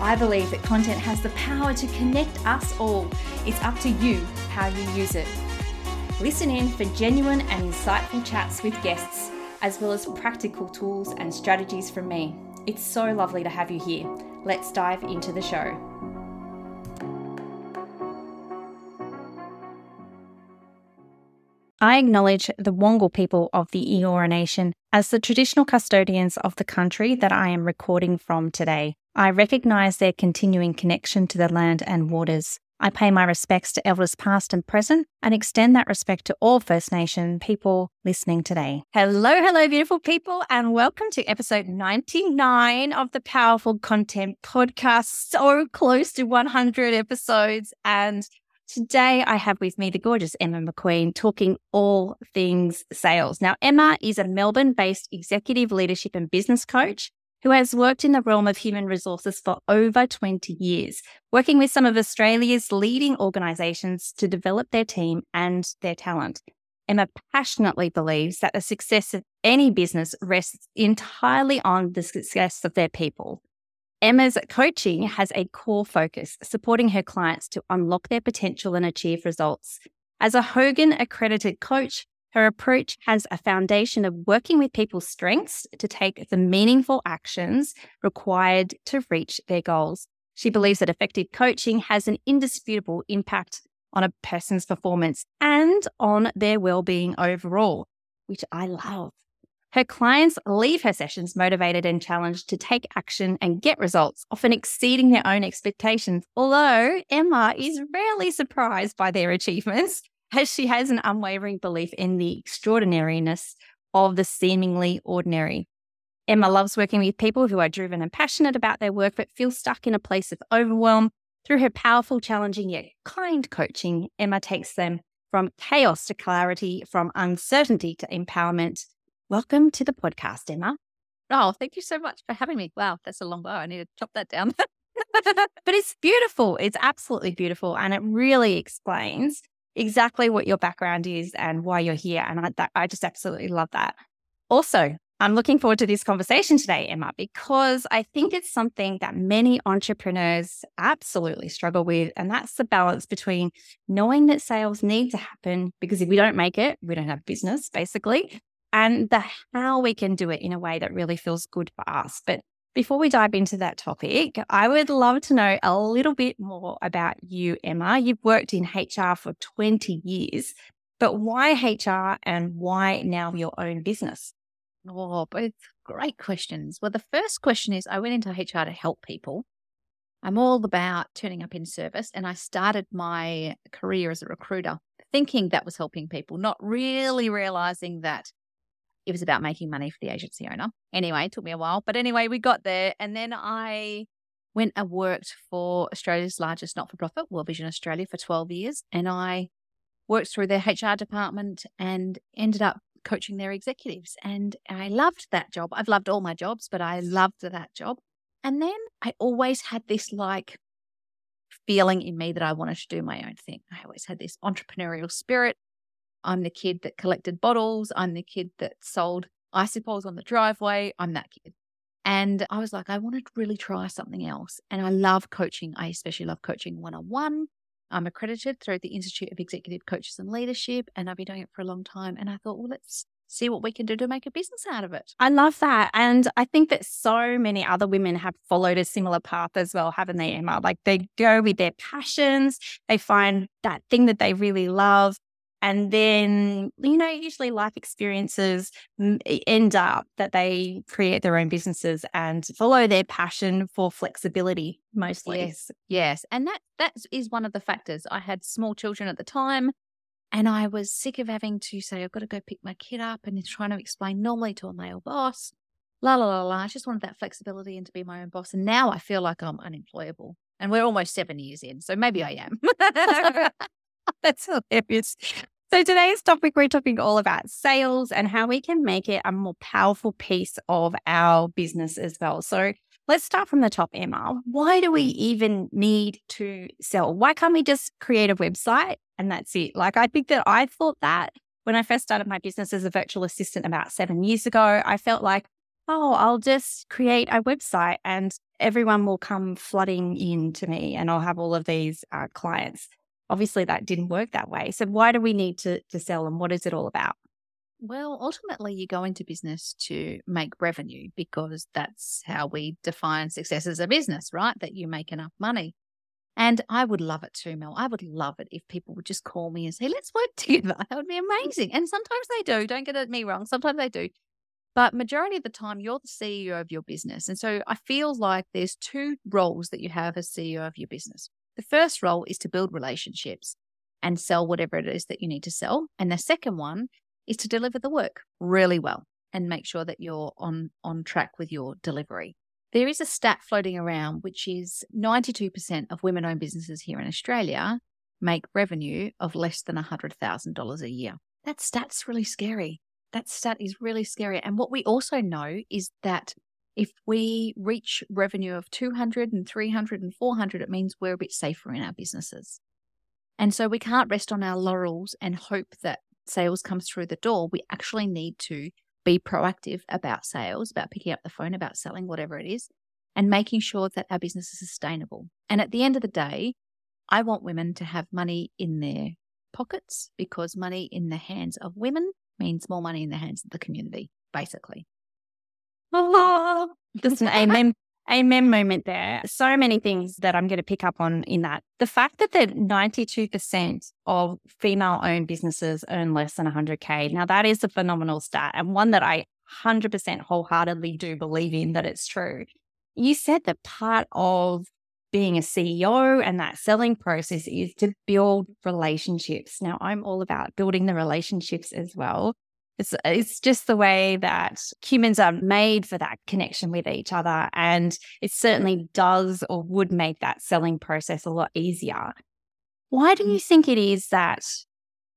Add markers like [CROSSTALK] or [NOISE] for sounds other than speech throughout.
I believe that content has the power to connect us all. It's up to you how you use it. Listen in for genuine and insightful chats with guests, as well as practical tools and strategies from me. It's so lovely to have you here. Let's dive into the show. I acknowledge the Wangal people of the Eora Nation as the traditional custodians of the country that I am recording from today. I recognise their continuing connection to the land and waters. I pay my respects to elders past and present and extend that respect to all First Nation people listening today. Hello, hello, beautiful people, and welcome to episode 99 of the Powerful Content Podcast. So close to 100 episodes. And Today, I have with me the gorgeous Emma McQueen talking all things sales. Now, Emma is a Melbourne based executive leadership and business coach who has worked in the realm of human resources for over 20 years, working with some of Australia's leading organisations to develop their team and their talent. Emma passionately believes that the success of any business rests entirely on the success of their people. Emma's coaching has a core focus, supporting her clients to unlock their potential and achieve results. As a Hogan accredited coach, her approach has a foundation of working with people's strengths to take the meaningful actions required to reach their goals. She believes that effective coaching has an indisputable impact on a person's performance and on their well-being overall, which I love. Her clients leave her sessions motivated and challenged to take action and get results, often exceeding their own expectations. Although Emma is rarely surprised by their achievements, as she has an unwavering belief in the extraordinariness of the seemingly ordinary. Emma loves working with people who are driven and passionate about their work but feel stuck in a place of overwhelm. Through her powerful, challenging, yet kind coaching, Emma takes them from chaos to clarity, from uncertainty to empowerment, Welcome to the podcast, Emma. Oh, thank you so much for having me. Wow, that's a long bow. I need to chop that down. [LAUGHS] but it's beautiful. It's absolutely beautiful. And it really explains exactly what your background is and why you're here. And I, that, I just absolutely love that. Also, I'm looking forward to this conversation today, Emma, because I think it's something that many entrepreneurs absolutely struggle with. And that's the balance between knowing that sales need to happen, because if we don't make it, we don't have business, basically, and the how we can do it in a way that really feels good for us. But before we dive into that topic, I would love to know a little bit more about you, Emma. You've worked in HR for 20 years, but why HR and why now your own business? Oh, both great questions. Well, the first question is I went into HR to help people. I'm all about turning up in service, and I started my career as a recruiter thinking that was helping people, not really realizing that it was about making money for the agency owner. Anyway, it took me a while, but anyway, we got there. And then I went and worked for Australia's largest not for profit, World Vision Australia, for 12 years. And I worked through their HR department and ended up coaching their executives. And I loved that job. I've loved all my jobs, but I loved that job. And then I always had this like feeling in me that I wanted to do my own thing. I always had this entrepreneurial spirit. I'm the kid that collected bottles. I'm the kid that sold icicles on the driveway. I'm that kid. And I was like, I want to really try something else. And I love coaching. I especially love coaching one on one. I'm accredited through the Institute of Executive Coaches and Leadership, and I've been doing it for a long time. And I thought, well, let's see what we can do to make a business out of it. I love that. And I think that so many other women have followed a similar path as well, haven't they, Emma? Like they go with their passions, they find that thing that they really love, and then, you know, usually life experiences end up that they create their own businesses and follow their passion for flexibility mostly. Yes. Yes. And that that is one of the factors. I had small children at the time and I was sick of having to say, I've got to go pick my kid up and trying to explain normally to a male boss. La la la la. I just wanted that flexibility and to be my own boss. And now I feel like I'm unemployable. And we're almost seven years in. So maybe I am. [LAUGHS] That's hilarious. So today's topic, we're talking all about sales and how we can make it a more powerful piece of our business as well. So let's start from the top, Emma. Why do we even need to sell? Why can't we just create a website and that's it? Like I think that I thought that when I first started my business as a virtual assistant about seven years ago, I felt like, oh, I'll just create a website and everyone will come flooding in to me and I'll have all of these uh, clients. Obviously, that didn't work that way. So, why do we need to, to sell and what is it all about? Well, ultimately, you go into business to make revenue because that's how we define success as a business, right? That you make enough money. And I would love it too, Mel. I would love it if people would just call me and say, let's work [LAUGHS] together. That would be amazing. And sometimes they do. Don't get me wrong. Sometimes they do. But majority of the time, you're the CEO of your business. And so I feel like there's two roles that you have as CEO of your business. The first role is to build relationships and sell whatever it is that you need to sell. And the second one is to deliver the work really well and make sure that you're on, on track with your delivery. There is a stat floating around, which is 92% of women owned businesses here in Australia make revenue of less than $100,000 a year. That stat's really scary. That stat is really scary. And what we also know is that if we reach revenue of 200 and 300 and 400, it means we're a bit safer in our businesses. And so we can't rest on our laurels and hope that sales comes through the door. We actually need to be proactive about sales, about picking up the phone, about selling, whatever it is, and making sure that our business is sustainable. And at the end of the day, I want women to have money in their pockets because money in the hands of women means more money in the hands of the community, basically. [LAUGHS] Just an amen amen moment there. So many things that I'm going to pick up on in that. The fact that that 92% of female owned businesses earn less than 100K. Now, that is a phenomenal stat and one that I 100% wholeheartedly do believe in that it's true. You said that part of being a CEO and that selling process is to build relationships. Now, I'm all about building the relationships as well. It's it's just the way that humans are made for that connection with each other. And it certainly does or would make that selling process a lot easier. Why do mm. you think it is that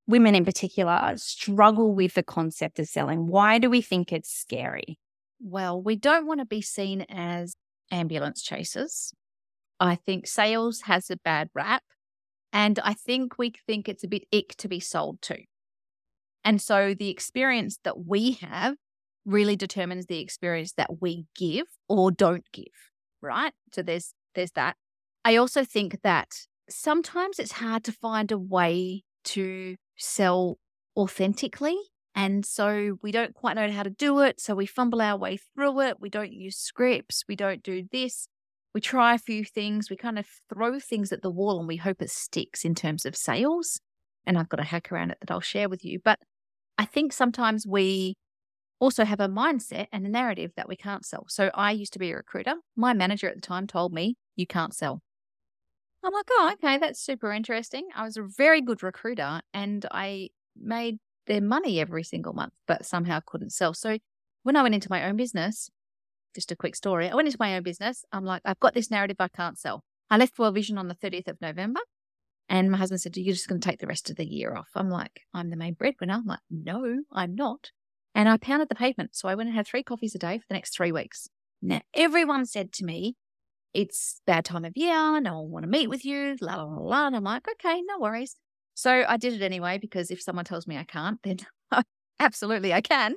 women in particular struggle with the concept of selling? Why do we think it's scary? Well, we don't want to be seen as ambulance chasers. I think sales has a bad rap. And I think we think it's a bit ick to be sold to. And so the experience that we have really determines the experience that we give or don't give, right? So there's there's that. I also think that sometimes it's hard to find a way to sell authentically. And so we don't quite know how to do it. So we fumble our way through it. We don't use scripts. We don't do this. We try a few things. We kind of throw things at the wall and we hope it sticks in terms of sales. And I've got a hack around it that I'll share with you. But I think sometimes we also have a mindset and a narrative that we can't sell. So I used to be a recruiter. My manager at the time told me, you can't sell. I'm like, oh, okay, that's super interesting. I was a very good recruiter and I made their money every single month, but somehow couldn't sell. So when I went into my own business, just a quick story, I went into my own business. I'm like, I've got this narrative I can't sell. I left World Vision on the 30th of November. And my husband said, You're just going to take the rest of the year off. I'm like, I'm the main breadwinner. I'm like, No, I'm not. And I pounded the pavement. So I went and had three coffees a day for the next three weeks. Now, everyone said to me, It's bad time of year. No one want to meet with you. La, la, la, la. And I'm like, Okay, no worries. So I did it anyway, because if someone tells me I can't, then [LAUGHS] absolutely I can.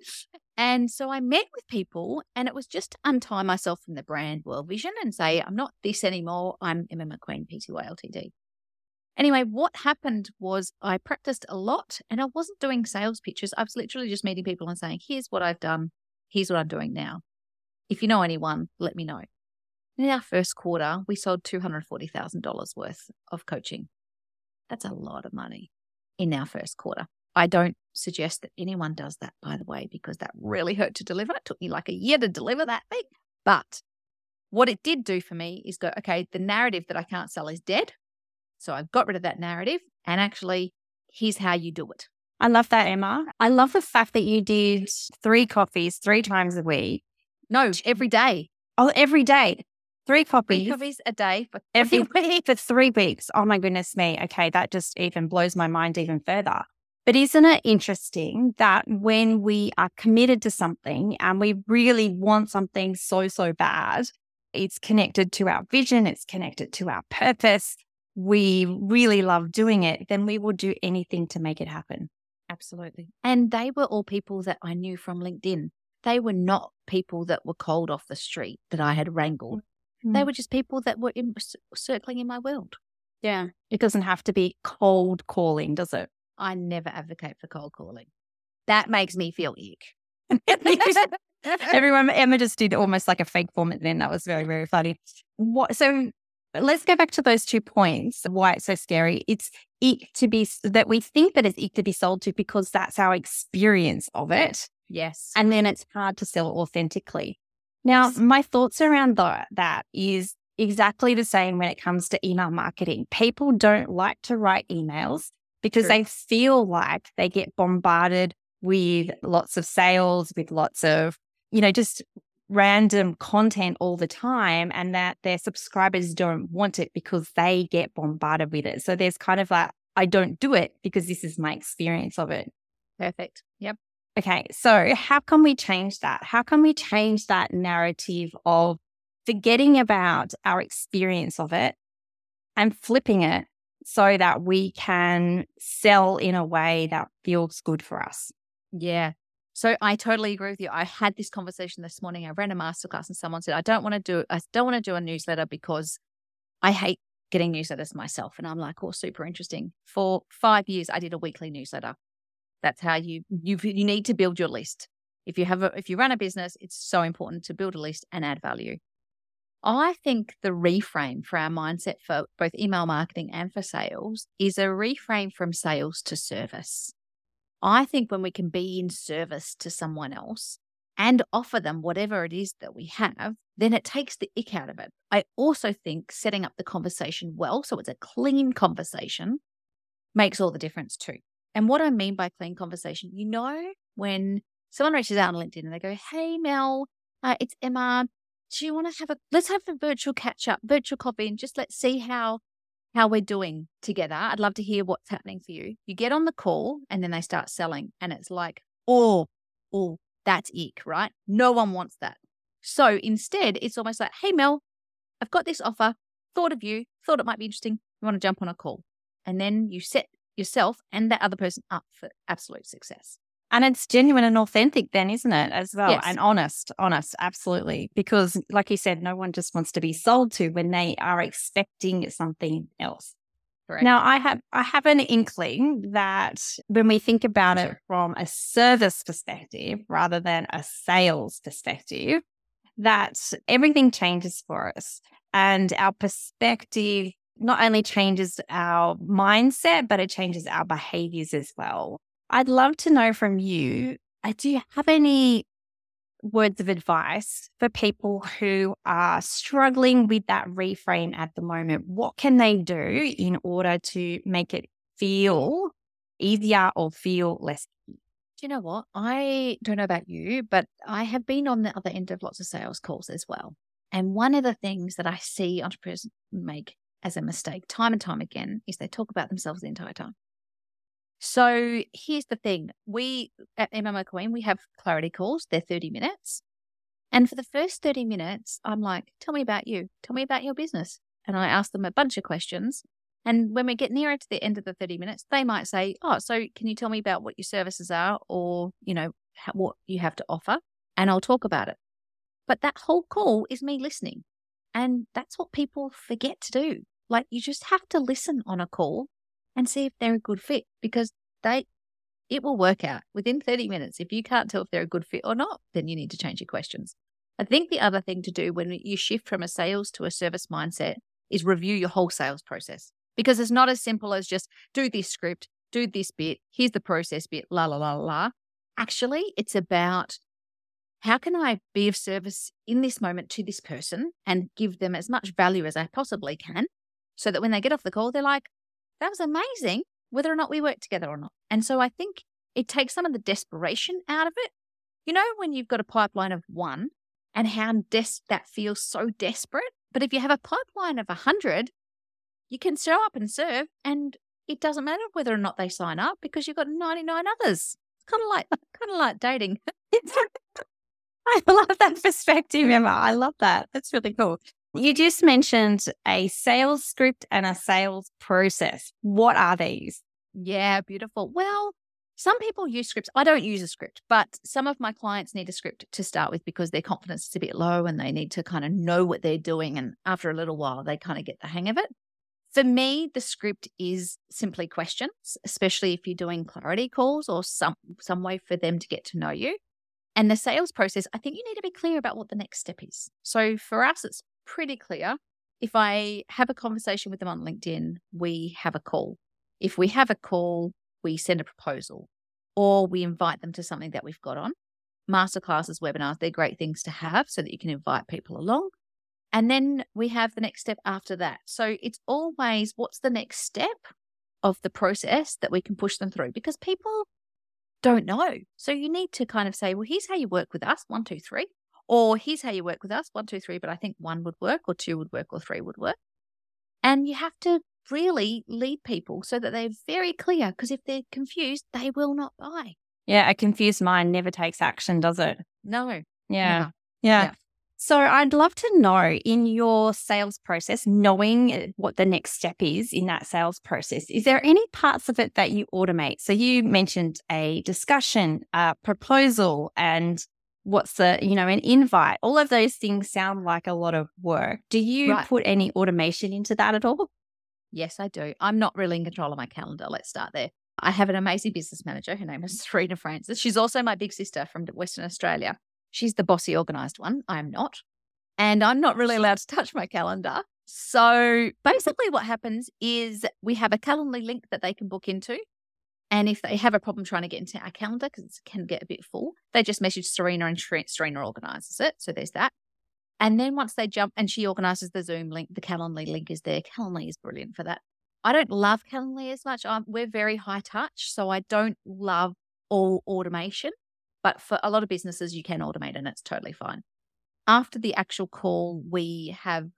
And so I met with people, and it was just to untie myself from the brand World Vision and say, I'm not this anymore. I'm Emma McQueen, PTY Ltd. Anyway, what happened was I practiced a lot and I wasn't doing sales pitches. I was literally just meeting people and saying, here's what I've done. Here's what I'm doing now. If you know anyone, let me know. In our first quarter, we sold $240,000 worth of coaching. That's a lot of money in our first quarter. I don't suggest that anyone does that, by the way, because that really hurt to deliver. It took me like a year to deliver that thing. But what it did do for me is go, okay, the narrative that I can't sell is dead. So I've got rid of that narrative and actually, here's how you do it. I love that, Emma. I love the fact that you did three coffees three times a week. No, every day. Oh, every day. Three coffees. Three copies a day for every [LAUGHS] week for three weeks. Oh my goodness me. Okay, that just even blows my mind even further. But isn't it interesting that when we are committed to something and we really want something so, so bad, it's connected to our vision, it's connected to our purpose, we really love doing it, then we will do anything to make it happen. Absolutely. And they were all people that I knew from LinkedIn. They were not people that were cold off the street that I had wrangled. Mm. They were just people that were in, circling in my world. Yeah. It doesn't have to be cold calling, does it? I never advocate for cold calling. That makes me feel ick. [LAUGHS] Everyone, Emma just did almost like a fake format then. That was very, very funny. What, so let's go back to those two points why it's so scary. It's ick to be, that we think that it's ick to be sold to because that's our experience of it. Yes. And then it's hard to sell authentically. Now, yes. my thoughts around the, that is exactly the same when it comes to email marketing. People don't like to write emails because True. they feel like they get bombarded with lots of sales, with lots of, you know, just random content all the time and that their subscribers don't want it because they get bombarded with it. So there's kind of like, I don't do it because this is my experience of it. Perfect. Yep. Okay. So how can we change that? How can we change that narrative of forgetting about our experience of it and flipping it so that we can sell in a way that feels good for us? Yeah. So I totally agree with you. I had this conversation this morning. I ran a masterclass and someone said, I don't want to do I don't want to do a newsletter because I hate getting newsletters myself. And I'm like, oh, super interesting. For five years, I did a weekly newsletter. That's how you you you need to build your list. If you have a if you run a business, it's so important to build a list and add value. I think the reframe for our mindset for both email marketing and for sales is a reframe from sales to service. I think when we can be in service to someone else and offer them whatever it is that we have, then it takes the ick out of it. I also think setting up the conversation well, so it's a clean conversation, makes all the difference too. And what I mean by clean conversation, you know, when someone reaches out on LinkedIn and they go, Hey, Mel, uh, it's Emma. Do you want to have a, let's have a virtual catch up, virtual coffee, and just let's see how how we're doing together. I'd love to hear what's happening for you. You get on the call and then they start selling, and it's like, oh, oh, that's ick, right? No one wants that. So instead, it's almost like, hey, Mel, I've got this offer, thought of you, thought it might be interesting. You want to jump on a call. And then you set yourself and that other person up for absolute success. And it's genuine and authentic, then, isn't it, as well? Yes. And honest, honest, absolutely. Because, like you said, no one just wants to be sold to when they are expecting something else. Correct. Now, I have I have an inkling that when we think about sure. it from a service perspective rather than a sales perspective, that everything changes for us, and our perspective not only changes our mindset, but it changes our behaviors as well. I'd love to know from you uh, do you have any words of advice for people who are struggling with that reframe at the moment? What can they do in order to make it feel easier or feel less? Do you know what? I don't know about you, but I have been on the other end of lots of sales calls as well. And one of the things that I see entrepreneurs make as a mistake time and time again is they talk about themselves the entire time. So here's the thing. We at Emma McQueen, we have clarity calls. They're 30 minutes. And for the first 30 minutes, I'm like, tell me about you. Tell me about your business. And I ask them a bunch of questions. And when we get nearer to the end of the 30 minutes, they might say, Oh, so can you tell me about what your services are or, you know, what you have to offer? And I'll talk about it. But that whole call is me listening. And that's what people forget to do. Like you just have to listen on a call and see if they're a good fit because they it will work out within 30 minutes. If you can't tell if they're a good fit or not, then you need to change your questions. I think the other thing to do when you shift from a sales to a service mindset is review your whole sales process because it's not as simple as just do this script, do this bit, here's the process bit, la, la, la, la. Actually, it's about how can I be of service in this moment to this person and give them as much value as I possibly can so that when they get off the call, they're like, that was amazing, whether or not we work together or not. And so I think it takes some of the desperation out of it. You know, when you've got a pipeline of one and how des- that feels so desperate But if you have a pipeline of 100, you can show up and serve, and it doesn't matter whether or not they sign up because you've got 99 others. Kind of like kind of like dating. [LAUGHS] I love that perspective, Emma. I love that. That's really cool. You just mentioned a sales script and a sales process. What are these? Yeah, beautiful. Well, some people use scripts. I don't use a script, but some of my clients need a script to start with because their confidence is a bit low and they need to kind of know what they're doing. And after a little while, they kind of get the hang of it. For me, the script is simply questions, especially if you're doing clarity calls or some some way for them to get to know you. And the sales process, I think you need to be clear about what the next step is. So for us, it's pretty clear. If I have a conversation with them on LinkedIn, we have a call. If we have a call, we send a proposal or we invite them to something that we've got on. Masterclasses, webinars, they're great things to have so that you can invite people along. And then we have the next step after that. So it's always what's the next step of the process that we can push them through because people don't know. So you need to kind of say, well, here's how you work with us one, two, three. Or here's how you work with us one, two, three. But I think one would work, or two would work, or three would work. And you have to really lead people so that they're very clear because if they're confused, they will not buy. Yeah, a confused mind never takes action, does it? No. Yeah. Yeah. yeah. So I'd love to know in your sales process, knowing what the next step is in that sales process, is there any parts of it that you automate? So you mentioned a discussion, a proposal, and what's the, you know, an invite. All of those things sound like a lot of work. Do you right. put any automation into that at all? Yes, I do. I'm not really in control of my calendar. Let's start there. I have an amazing business manager. Her name is [LAUGHS] Serena Francis. She's also my big sister from Western Australia. She's the bossy, organized one. I am not. And I'm not really allowed to touch my calendar. So basically, what happens is we have a Calendly link that they can book into. And if they have a problem trying to get into our calendar, because it can get a bit full, they just message Serena and Serena organizes it. So there's that. And then once they jump and she organizes the Zoom link, the Calendly link is there. Calendly is brilliant for that. I don't love Calendly as much. I'm, we're very high touch, so I don't love all automation. But for a lot of businesses, you can automate and it's totally fine. After the actual call, we have,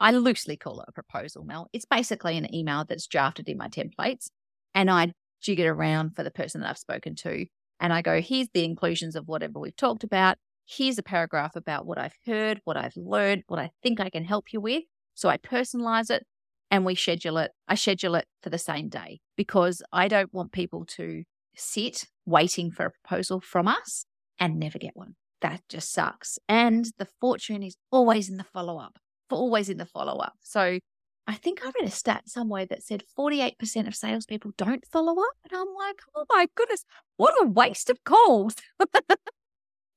I loosely call it a proposal, Mel. It's basically an email that's drafted in my templates and I jig it around for the person that I've spoken to. And I go, here's the inclusions of whatever we've talked about here's a paragraph about what I've heard, what I've learned, what I think I can help you with. So I personalize it and we schedule it. I schedule it for the same day because I don't want people to sit waiting for a proposal from us and never get one. That just sucks. And the fortune is always in the follow up, always in the follow up. So I think I read a stat somewhere that said 48% of salespeople don't follow up. And I'm like, oh my goodness, what a waste of calls. [LAUGHS]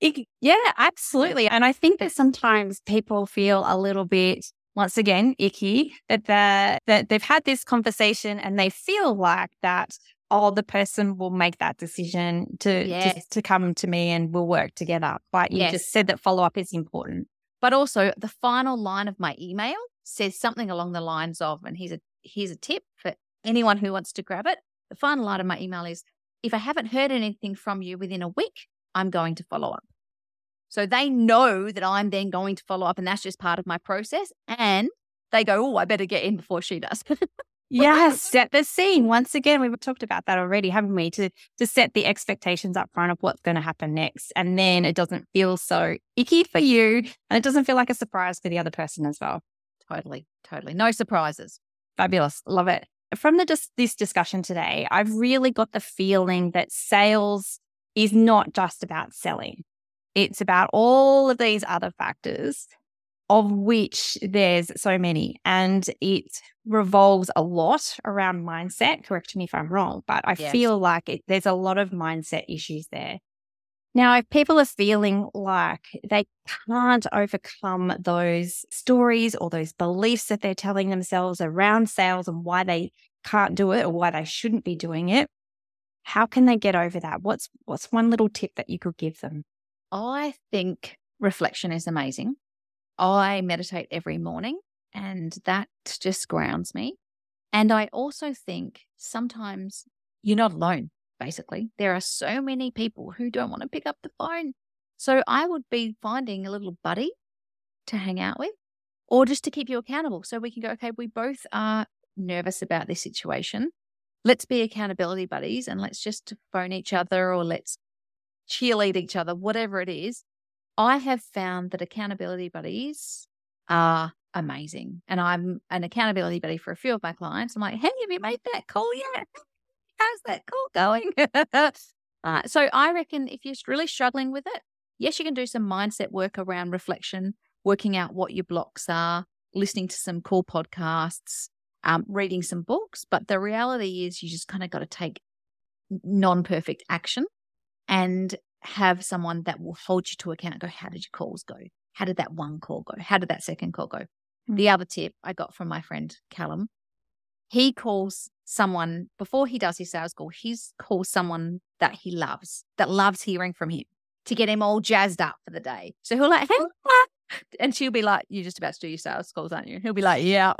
It, yeah, absolutely. And I think that sometimes people feel a little bit, once again, icky that that they've had this conversation and they feel like that, oh, the person will make that decision to, yes. to, to come to me and we'll work together. But you yes. just said that follow up is important. But also the final line of my email says something along the lines of, and here's a here's a tip for anyone who wants to grab it. The final line of my email is if I haven't heard anything from you within a week, I'm going to follow up. So they know that I'm then going to follow up, and that's just part of my process. And they go, Oh, I better get in before she does. [LAUGHS] yes, [LAUGHS] set the scene. Once again, we've talked about that already, haven't we? To to set the expectations up front of what's going to happen next. And then it doesn't feel so icky for you and it doesn't feel like a surprise for the other person as well. Totally, totally. No surprises. Fabulous. Love it. From the dis- this discussion today, I've really got the feeling that sales is not just about selling. It's about all of these other factors, of which there's so many. And it revolves a lot around mindset. Correct me if I'm wrong, but I yes. feel like it, there's a lot of mindset issues there. Now, if people are feeling like they can't overcome those stories or those beliefs that they're telling themselves around sales and why they can't do it or why they shouldn't be doing it, how can they get over that? What's what's one little tip that you could give them? I think reflection is amazing. I meditate every morning and that just grounds me. And I also think sometimes you're not alone, basically. There are so many people who don't want to pick up the phone. So I would be finding a little buddy to hang out with or just to keep you accountable. So we can go, okay, we both are nervous about this situation. Let's be accountability buddies and let's just phone each other or let's cheerlead each other, whatever it is. I have found that accountability buddies are amazing. And I'm an accountability buddy for a few of my clients. I'm like, hey, have you made that call yet? How's that call going? [LAUGHS] uh, so I reckon if you're really struggling with it, yes, you can do some mindset work around reflection, working out what your blocks are, listening to some cool podcasts, um, reading some books. But the reality is, you just kind of got to take non perfect action and have someone that will hold you to account. Go, how did your calls go? How did that one call go? How did that second call go? Mm-hmm. The other tip I got from my friend Callum, he calls someone before he does his sales call, he calls someone that he loves, that loves hearing from him to get him all jazzed up for the day. So he'll like, hey, oh. and she'll be like, "You're just about to do your sales calls, aren't you?" He'll be like, "Yeah."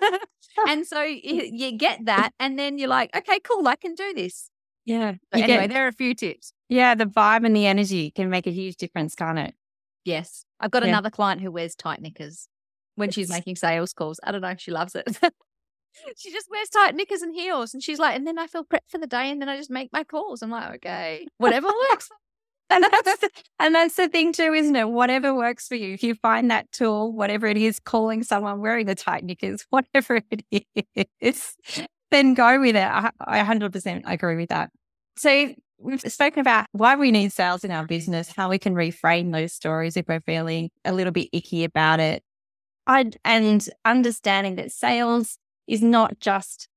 [LAUGHS] and so you, get that, and then you're like, "Okay, cool, I can do this." Yeah. anyway, get, there are a few tips. Yeah, the vibe and the energy can make a huge difference, can't it? Yes, I've got yeah. another client who wears tight knickers when she's making sales calls. I don't know, if she loves it. [LAUGHS] she just wears tight knickers and heels, and she's like, and then I feel prepped for the day, and then I just make my calls. I'm like, okay, whatever works [LAUGHS] and that's the, and that's the thing too, isn't it? Whatever works for you. If you find that tool, whatever it is, calling someone wearing the tight knickers, [LAUGHS] whatever it is, then go with it. I, I 100% agree with that. So we've spoken about why we need sales in our business, how we can reframe those stories if we're feeling a little bit icky about it. I, and understanding that sales is not just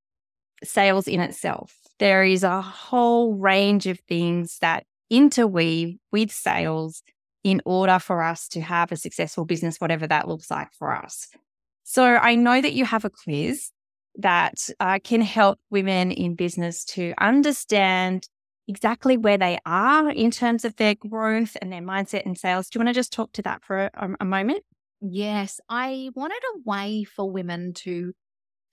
sales in itself. There is a whole range of things that interweave with sales in order for us to have a successful business, whatever that looks like for us. So I know that you have a quiz that uh, can help women in business to understand exactly where they are in terms of their growth and their mindset and sales. Do you want to just talk to that for a, a moment? Yes, I wanted a way for women to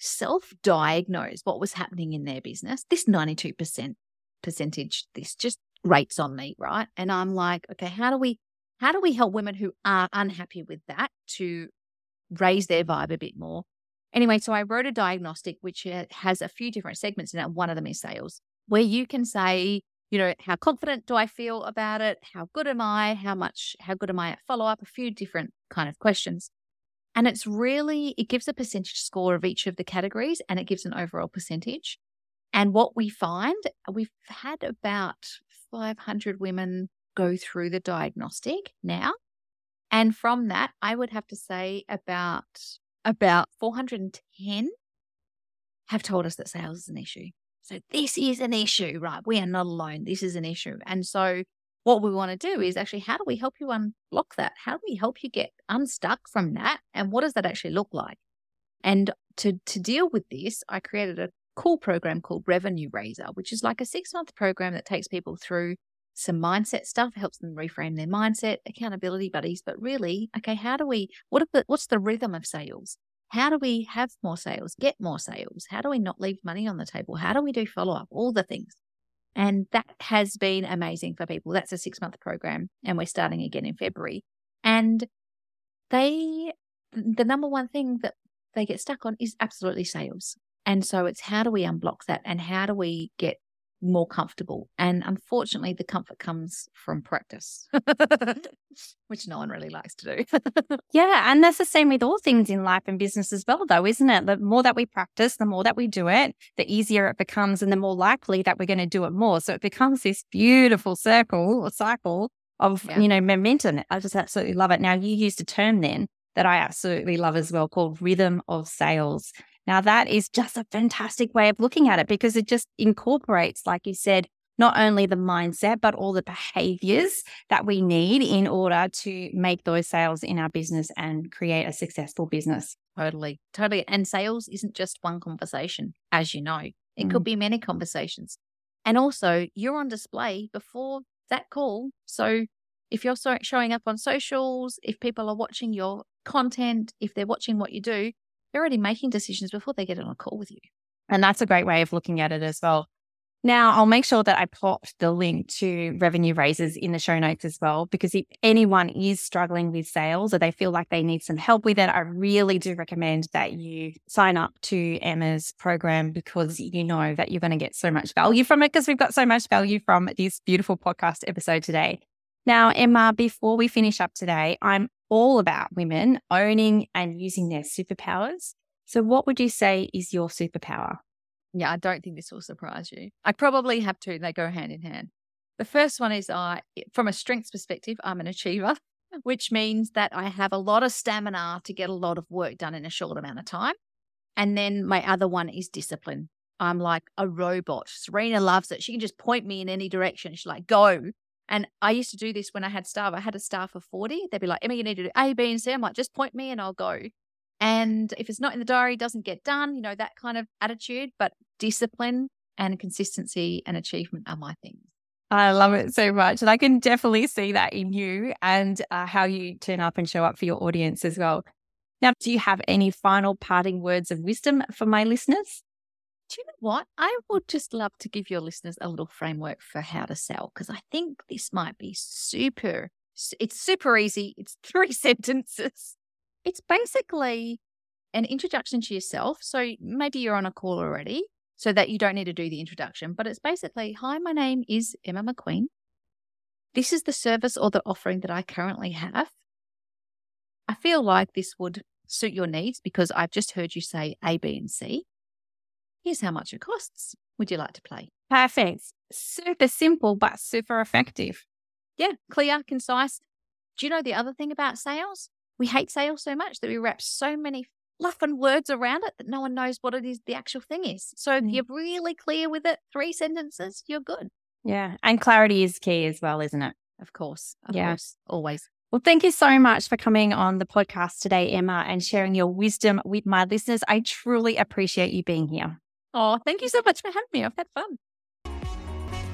self diagnose what was happening in their business. This 92% percentage, this just rates on me, right? And I'm like, okay, how do we how do we help women who are unhappy with that to raise their vibe a bit more? Anyway, so I wrote a diagnostic which has a few different segments in it. One of them is sales, where you can say, you know, how confident do I feel about it? How good am I? How much, how good am I at follow up? A few different kind of questions. And it's really, it gives a percentage score of each of the categories and it gives an overall percentage. And what we find, we've had about 500 women go through the diagnostic now. And from that, I would have to say about about 410 have told us that sales is an issue. So this is an issue, right? We are not alone. This is an issue. And so what we want to do is actually how do we help you unblock that? How do we help you get unstuck from that? And what does that actually look like? And to to deal with this, I created a cool program called Revenue Raiser, which is like a six month program that takes people through some mindset stuff, helps them reframe their mindset, accountability buddies. But really, okay, how do we, what the, what's the rhythm of sales? How do we have more sales, get more sales? How do we not leave money on the table? How do we do follow up? All the things. And that has been amazing for people. That's a six month program, and we're starting again in February. And they, the number one thing that they get stuck on is absolutely sales. And so it's how do we unblock that and how do we get more comfortable? And unfortunately, the comfort comes from practice, [LAUGHS] [LAUGHS] which no one really likes to do. [LAUGHS] yeah. And that's the same with all things in life and business as well, though, isn't it? The more that we practice, the more that we do it, the easier it becomes and the more likely that we're going to do it more. So it becomes this beautiful circle or cycle of, yeah. you know, momentum. I just absolutely love it. Now, you used a term then that I absolutely love as well called rhythm of sales. Now, that is just a fantastic way of looking at it because it just incorporates, like you said, not only the mindset, but all the behaviors that we need in order to make those sales in our business and create a successful business. Totally, totally. And sales isn't just one conversation, as you know, it mm. could be many conversations. And also, you're on display before that call. So, if you're showing up on socials, if people are watching your content, if they're watching what you do, they're already making decisions before they get on a call with you. And that's a great way of looking at it as well. Now, I'll make sure that I pop the link to revenue raisers in the show notes as well, because if anyone is struggling with sales or they feel like they need some help with it, I really do recommend that you sign up to Emma's program because you know that you're going to get so much value from it because we've got so much value from this beautiful podcast episode today. Now, Emma, before we finish up today, I'm all about women owning and using their superpowers. So, what would you say is your superpower? Yeah, I don't think this will surprise you. I probably have two, they go hand in hand. The first one is I, from a strengths perspective, I'm an achiever, [LAUGHS] which means that I have a lot of stamina to get a lot of work done in a short amount of time. And then my other one is discipline. I'm like a robot. Serena loves it. She can just point me in any direction. She's like, go. And I used to do this when I had staff. I had a staff of 40. They'd be like, Emma, you need to do A, B, and C. I'm like, just point me and I'll go. And if it's not in the diary, doesn't get done, you know, that kind of attitude. But discipline and consistency and achievement are my things. I love it so much. And I can definitely see that in you and uh, how you turn up and show up for your audience as well. Now, do you have any final parting words of wisdom for my listeners? Do you know what? I would just love to give your listeners a little framework for how to sell because I think this might be super, it's super easy. It's [LAUGHS] three sentences it's basically an introduction to yourself. So maybe you're on a call already so that you don't need to do the introduction, but it's basically Hi, my name is Emma McQueen. This is the service or the offering that I currently have. I feel like this would suit your needs because I've just heard you say A, B, and C. Here's how much it costs. Would you like to play? Perfect. Super simple, but super effective. Yeah, clear, concise. Do you know the other thing about sales? we hate sales so much that we wrap so many fluffing words around it that no one knows what it is the actual thing is. So if mm. you're really clear with it, three sentences, you're good. Yeah. And clarity is key as well, isn't it? Of course. Of yeah. course. Always. Well, thank you so much for coming on the podcast today, Emma, and sharing your wisdom with my listeners. I truly appreciate you being here. Oh, thank you so much for having me. I've had fun.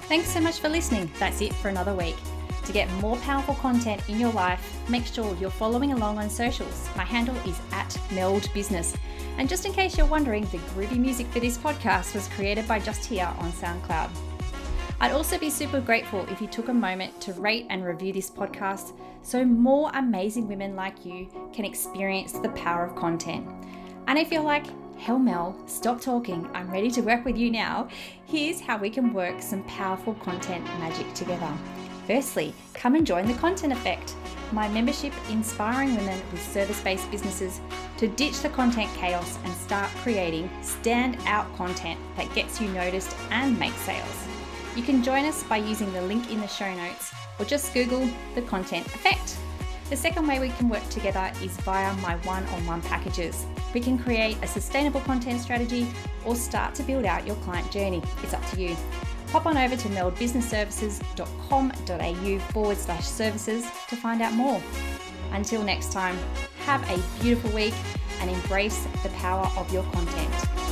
Thanks so much for listening. That's it for another week. To get more powerful content in your life, make sure you're following along on socials. My handle is at Meld Business. And just in case you're wondering, the groovy music for this podcast was created by Just Here on SoundCloud. I'd also be super grateful if you took a moment to rate and review this podcast so more amazing women like you can experience the power of content. And if you're like, hell Mel, stop talking, I'm ready to work with you now, here's how we can work some powerful content magic together. Firstly, come and join the Content Effect, my membership inspiring women with service based businesses to ditch the content chaos and start creating stand-out content that gets you noticed and makes sales. You can join us by using the link in the show notes or just Google the Content Effect. The second way we can work together is via my one on one packages. We can create a sustainable content strategy or start to build out your client journey. It's up to you pop on over to meldbusinessservices.com.au forward slash services to find out more. Until next time, have a beautiful week and embrace the power of your content.